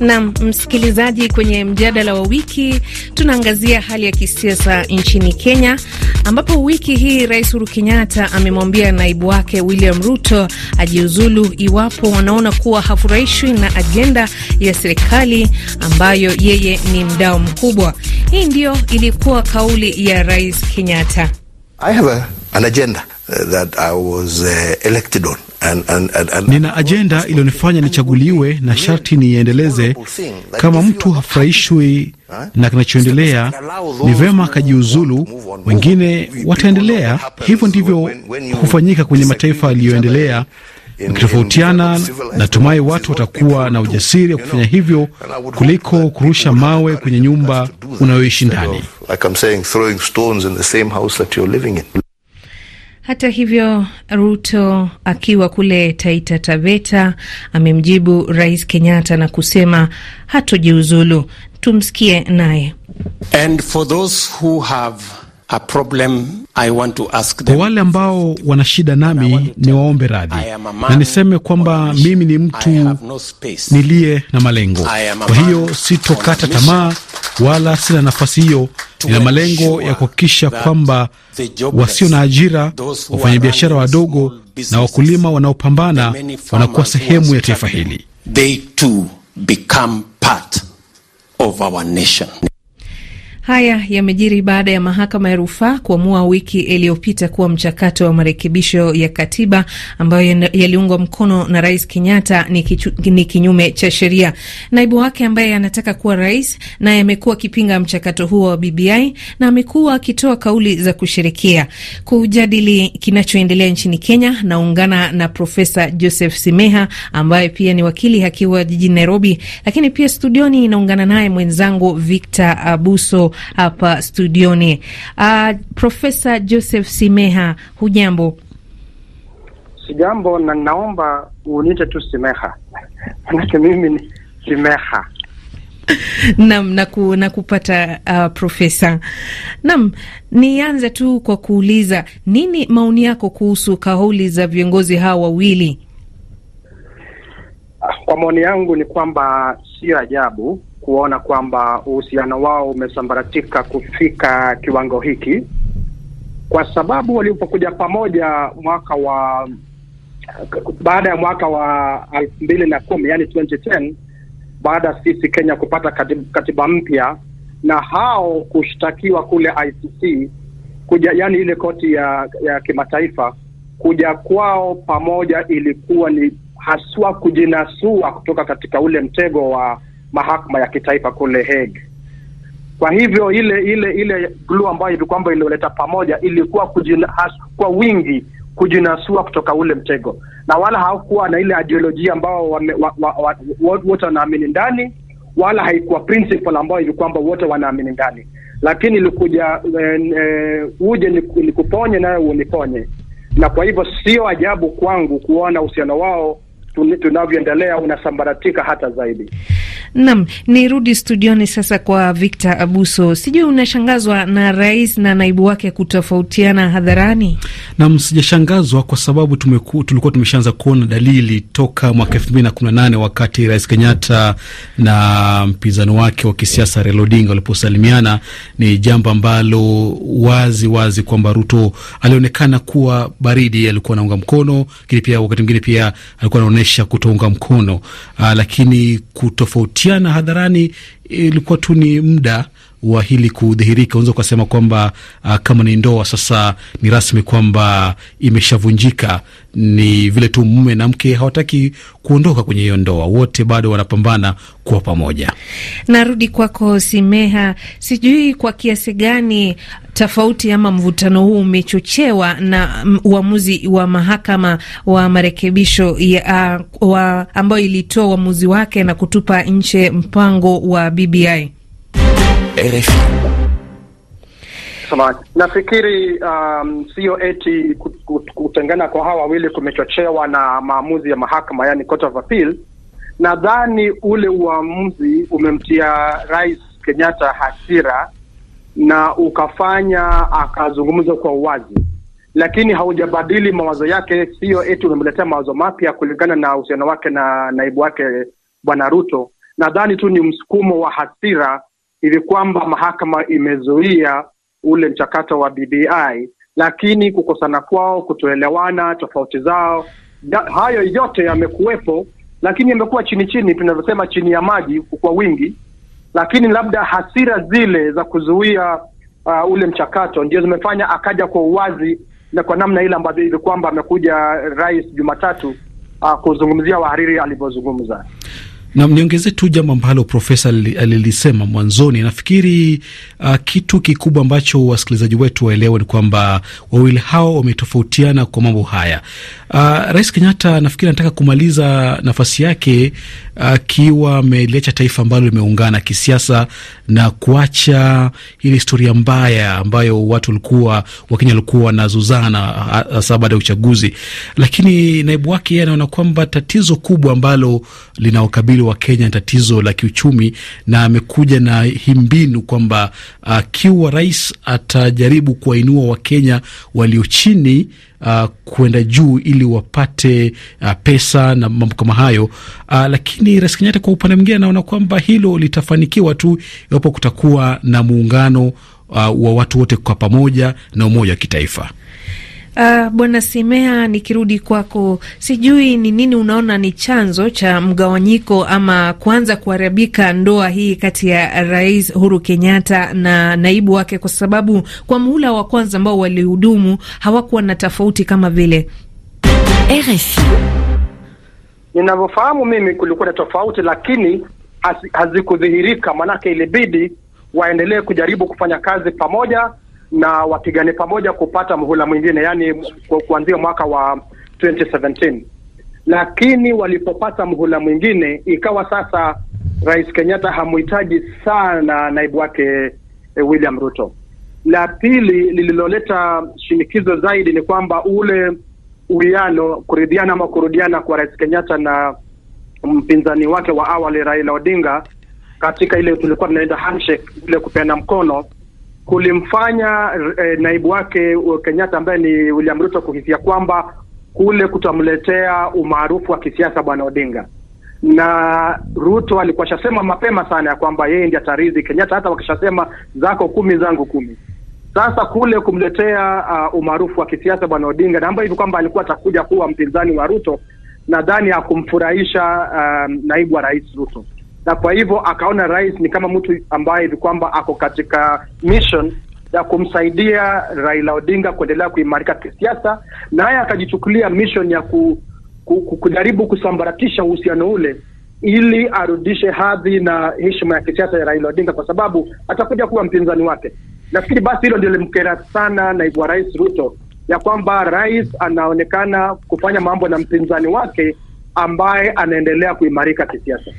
Nam msikilizaji, kwenye mjadala wa wiki tunaangazia hali ya kisiasa nchini Kenya, ambapo wiki hii Rais Uhuru Kenyatta amemwambia naibu wake William Ruto ajiuzulu iwapo wanaona kuwa hafurahishwi na ajenda ya serikali ambayo yeye ni mdao mkubwa. Hii ndiyo ilikuwa kauli ya Rais Kenyatta. I have a, an agenda uh, that I was uh, elected on. And, and, and, and nina ajenda iliyonifanya nichaguliwe na sharti niiendeleze. Kama mtu hafurahishwi na kinachoendelea, ni vema akajiuzulu, wengine wataendelea. Hivyo ndivyo hufanyika kwenye mataifa yaliyoendelea. Mkitofautiana, natumai watu watakuwa na ujasiri wa kufanya hivyo kuliko kurusha mawe kwenye nyumba unayoishi ndani. Hata hivyo, Ruto akiwa kule Taita Taveta amemjibu Rais Kenyatta na kusema hatojiuzulu. Tumsikie naye. Kwa wale ambao wana shida nami, ni waombe radhi na niseme kwamba mimi ni mtu no niliye na malengo. Kwa hiyo sitokata tamaa wala sina nafasi hiyo. Nina malengo ya kuhakikisha kwamba wasio na ajira, wafanyabiashara wadogo na wakulima wanaopambana wanakuwa sehemu ya taifa hili. Haya yamejiri baada ya mahakama ya rufaa kuamua wiki iliyopita kuwa mchakato wa marekebisho ya katiba ambayo yaliungwa mkono na Rais Kenyatta ni kinyume cha sheria. Naibu wake ambaye anataka kuwa rais naye amekuwa akipinga mchakato huo wa BBI na amekuwa akitoa kauli za kusherekea. Kujadili kinachoendelea nchini Kenya, naungana na Profesa Joseph Simeha ambaye pia ni wakili akiwa jijini Nairobi, lakini pia studioni inaungana naye mwenzangu Victor Abuso hapa studioni. Uh, Profesa Joseph Simeha, hujambo? Sijambo, na naomba uniite tu Simeha manake mimi ni Simeha. Nam naku, nakupata uh, Profesa. Nam, nianze tu kwa kuuliza nini maoni yako kuhusu kauli za viongozi hawa wawili? Kwa maoni yangu ni kwamba sio ajabu kuona kwamba uhusiano wao umesambaratika kufika kiwango hiki, kwa sababu walipokuja pamoja mwaka wa baada ya mwaka wa elfu mbili na kumi yani 2010 baada ya sisi Kenya kupata katiba, katiba mpya na hao kushtakiwa kule ICC kuja, yani ile koti ya ya kimataifa, kuja kwao pamoja ilikuwa ni haswa kujinasua kutoka katika ule mtego wa mahakama ya kitaifa kule Hague. Kwa hivyo ile ile ile glue ambayo kwamba ilioleta pamoja ilikuwa kujina, kwa wingi kujinasua kutoka ule mtego, na wala hawakuwa na ile ideolojia ambao wote wa, wa, wa, wanaamini ndani, wala haikuwa principle ambayo hivi kwamba wote wanaamini ndani, lakini ilikuja e, uje nikuponye nayo uniponye, na kwa hivyo sio ajabu kwangu kuona uhusiano wao tunavyoendelea unasambaratika hata zaidi. Naam, nirudi studioni sasa kwa Victor Abuso. Sijui unashangazwa na rais na naibu wake kutofautiana hadharani? Nam, sijashangazwa kwa sababu tumeku, tulikuwa tumeshaanza kuona dalili toka mwaka elfu mbili na kumi na nane wakati Rais Kenyatta na mpinzani wake wa kisiasa Raila Odinga waliposalimiana. Ni jambo ambalo wazi wazi kwamba Ruto alionekana kuwa baridi, alikuwa anaunga mkono, lakini pia wakati mwingine pia alikuwa anaonyesha kutounga mkono, lakini lakini kutofautiana hadharani ilikuwa tu ni muda wa hili kudhihirika. Unaweza ukasema kwamba uh, kama ni ndoa sasa ni rasmi kwamba imeshavunjika. Ni vile tu mume na mke hawataki kuondoka kwenye hiyo ndoa, wote bado wanapambana kuwa pamoja. Narudi kwako Simeha, sijui kwa kiasi gani tofauti ama mvutano huu umechochewa na uamuzi wa mahakama wa marekebisho ya uh, wa ambayo ilitoa uamuzi wake na kutupa nje mpango wa BBI. RFI. Nafikiri um, sio eti kutengana kwa hawa wawili kumechochewa na maamuzi ya mahakama, yani Court of Appeal, nadhani ule uamuzi umemtia Rais Kenyatta hasira na ukafanya akazungumza kwa uwazi, lakini haujabadili mawazo yake. Sio eti umemletea mawazo mapya kulingana na uhusiano wake na naibu wake Bwana Ruto. Nadhani tu ni msukumo wa hasira hivi kwamba mahakama imezuia ule mchakato wa BBI, lakini kukosana kwao, kutoelewana, tofauti zao, hayo yote yamekuwepo, lakini yamekuwa chini chini, tunavyosema chini ya maji kwa wingi, lakini labda hasira zile za kuzuia uh, ule mchakato ndio zimefanya akaja kwa uwazi na kwa namna ile ambavyo hivi kwamba amekuja rais Jumatatu uh, kuzungumzia wahariri alivyozungumza. Nam, niongeze tu jambo ambalo profesa alilisema mwanzoni. Nafikiri uh, kitu kikubwa ambacho wasikilizaji wetu waelewe ni kwamba wawili hao wametofautiana kwa mambo haya. Uh, Rais Kenyatta nafikiri anataka kumaliza nafasi yake akiwa uh, ameliacha taifa ambalo limeungana kisiasa na kuacha ile historia mbaya ambayo watu walikuwa Wakenya walikuwa wanazuzana hasa baada ya uchaguzi, lakini naibu wake yeye anaona kwamba tatizo kubwa ambalo linaokabili wa Kenya tatizo la kiuchumi, na amekuja na hii mbinu kwamba akiwa uh, rais atajaribu kuwainua Wakenya walio chini uh, kwenda juu ili wapate uh, pesa na mambo kama hayo uh, lakini Rais Kenyatta kwa upande mwingine anaona kwamba hilo litafanikiwa tu iwapo kutakuwa na muungano uh, wa watu wote kwa pamoja na umoja wa kitaifa. Uh, Bwana Simea, nikirudi kwako, sijui ni nini unaona ni chanzo cha mgawanyiko ama kuanza kuharibika ndoa hii kati ya Rais Uhuru Kenyatta na naibu wake, kwa sababu kwa muhula wa kwanza ambao walihudumu hawakuwa na tofauti kama vile RFI. Ninavyofahamu mimi kulikuwa na tofauti, lakini hazikudhihirika, maanake ilibidi waendelee kujaribu kufanya kazi pamoja na wapigane pamoja kupata muhula mwingine, yani kuanzia mwaka wa 2017. Lakini walipopata muhula mwingine, ikawa sasa Rais Kenyatta hamhitaji sana naibu wake eh, William Ruto. La pili lililoleta shinikizo zaidi ni kwamba ule uwiano, kuridhiana ama kurudiana kwa Rais Kenyatta na mpinzani wake wa awali Raila Odinga katika ile tulikuwa tunaenda handshake, ile kupeana mkono kulimfanya eh, naibu wake Kenyatta ambaye ni William Ruto kuhisia kwamba kule kutamletea umaarufu wa kisiasa bwana Odinga, na Ruto alikuwa shasema mapema sana ya kwamba yeye ndiye atarithi Kenyatta, hata wakishasema zako kumi zangu kumi. Sasa kule kumletea uh, umaarufu wa kisiasa bwana Odinga na ambayo hivi kwamba alikuwa atakuja kuwa mpinzani wa Ruto, nadhani hakumfurahisha uh, naibu wa rais Ruto na kwa hivyo akaona rais ni kama mtu ambaye hivi kwamba ako katika mission ya kumsaidia Raila Odinga kuendelea kuimarika kisiasa, naye akajichukulia mission ya ku, ku, ku, kujaribu kusambaratisha uhusiano ule ili arudishe hadhi na heshima ya kisiasa ya Raila Odinga, kwa sababu atakuja kuwa mpinzani wake. Nafikiri basi hilo ndio limkera sana naibu wa rais Ruto, ya kwamba rais anaonekana kufanya mambo na mpinzani wake ambaye anaendelea kuimarika kisiasa.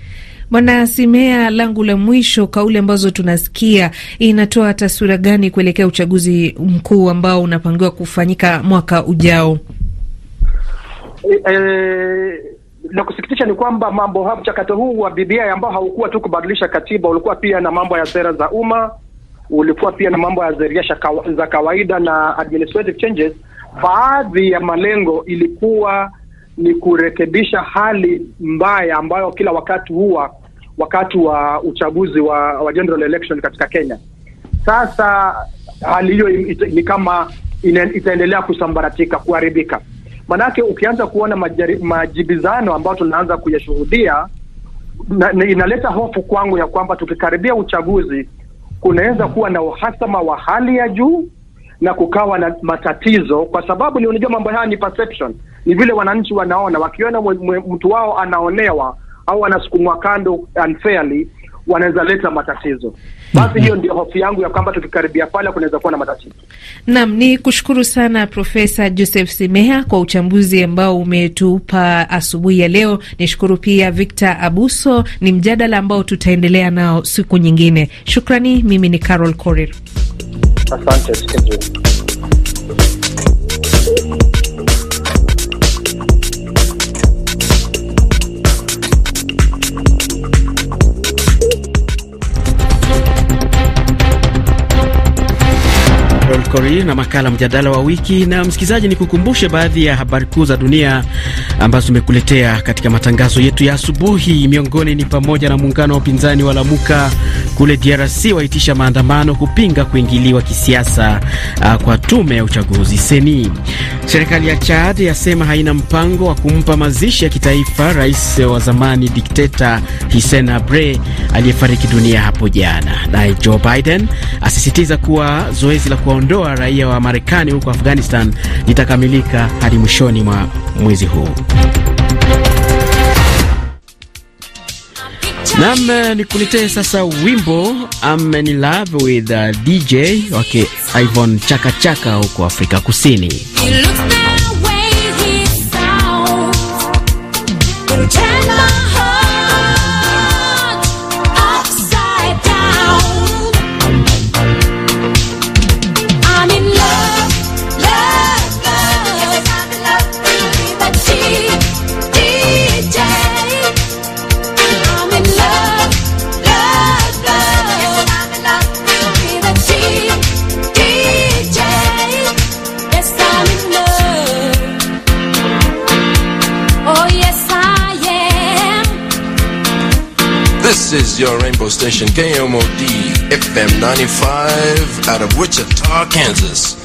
Bwana Simea, langu la mwisho, kauli ambazo tunasikia inatoa taswira gani kuelekea uchaguzi mkuu ambao unapangiwa kufanyika mwaka ujao? E, e, la kusikitisha ni kwamba mambo mchakato huu wa BBI ambao haukuwa tu kubadilisha katiba, ulikuwa pia na mambo ya sera za umma, ulikuwa pia na mambo ya sheria za kawaida na administrative changes. Baadhi ya malengo ilikuwa ni kurekebisha hali mbaya ambayo kila wakati huwa wakati wa uchaguzi wa, wa general election katika Kenya. Sasa hali hiyo ni kama itaendelea kusambaratika, kuharibika. Manake ukianza kuona majari, majibizano ambayo tunaanza kuyashuhudia na, inaleta hofu kwangu ya kwamba tukikaribia uchaguzi kunaweza kuwa na uhasama wa hali ya juu na kukawa na matatizo, kwa sababu ni unajua, mambo haya ni perception, ni vile wananchi wanaona. Wakiona mtu wao anaonewa au anasukumwa kando unfairly, wanaweza leta matatizo. Basi. Hiyo ndio hofu yangu ya kwamba tukikaribia pale kunaweza kuwa na matatizo. Naam, ni kushukuru sana Profesa Joseph Simeha kwa uchambuzi ambao umetupa asubuhi ya leo. Nishukuru pia Victor Abuso, ni mjadala ambao tutaendelea nao siku nyingine. Shukrani. Mimi ni Carol Korir. Atlantis can do. Korir na makala mjadala wa wiki. Na msikilizaji, ni kukumbushe baadhi ya habari kuu za dunia ambazo tumekuletea katika matangazo yetu ya asubuhi. Miongoni ni pamoja na muungano wa upinzani wa Lamuka kule DRC waitisha maandamano kupinga kuingiliwa kisiasa uh, kwa tume ya uchaguzi seni. Serikali ya Chad yasema haina mpango wa kumpa mazishi ya kitaifa rais wa zamani dikteta Hisen Habre aliyefariki dunia hapo jana. Naye Joe Biden asisitiza kuwa zoezi la kuwaondoa raia wa Marekani huko Afghanistan litakamilika hadi mwishoni mwa mwezi huu. Nam nikuletee sasa wimbo I'm in love with uh, DJ wake Ivon Chaka Chaka huko Afrika Kusini. Your rainbow station, KMOD FM 95 out of Wichita, Kansas.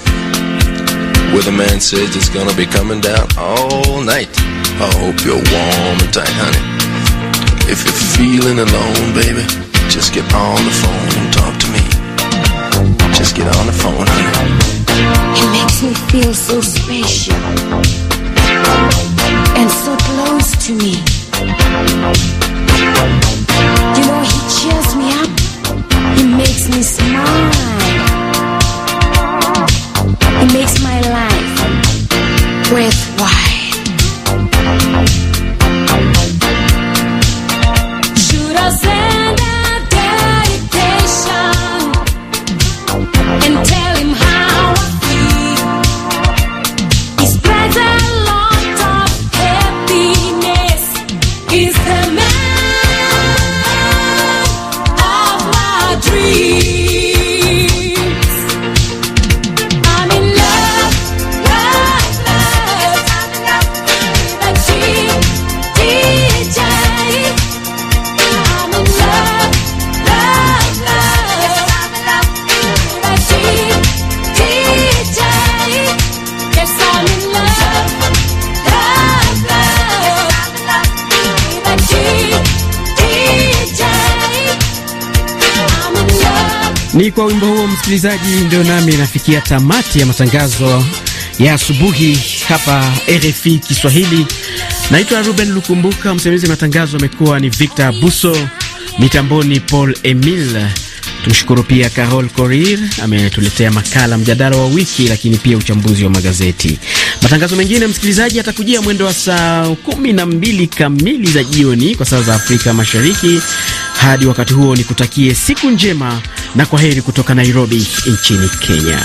Where the man says it's gonna be coming down all night. I hope you're warm and tight, honey. If you're feeling alone, baby, just get on the phone and talk to me. Just get on the phone, honey. It makes me feel so special and so close to me. Ni kwa wimbo huo msikilizaji, ndio nami nafikia tamati ya matangazo ya asubuhi hapa RFI Kiswahili. Naitwa Ruben Lukumbuka, msimamizi wa matangazo amekuwa ni Victor Buso, mitamboni Paul Emil. Tumshukuru pia Carol Korir ametuletea makala mjadala wa wiki, lakini pia uchambuzi wa magazeti. Matangazo mengine msikilizaji atakujia mwendo wa saa kumi na mbili kamili za jioni kwa saa za Afrika Mashariki. Hadi wakati huo, ni kutakie siku njema na kwa heri kutoka Nairobi nchini Kenya.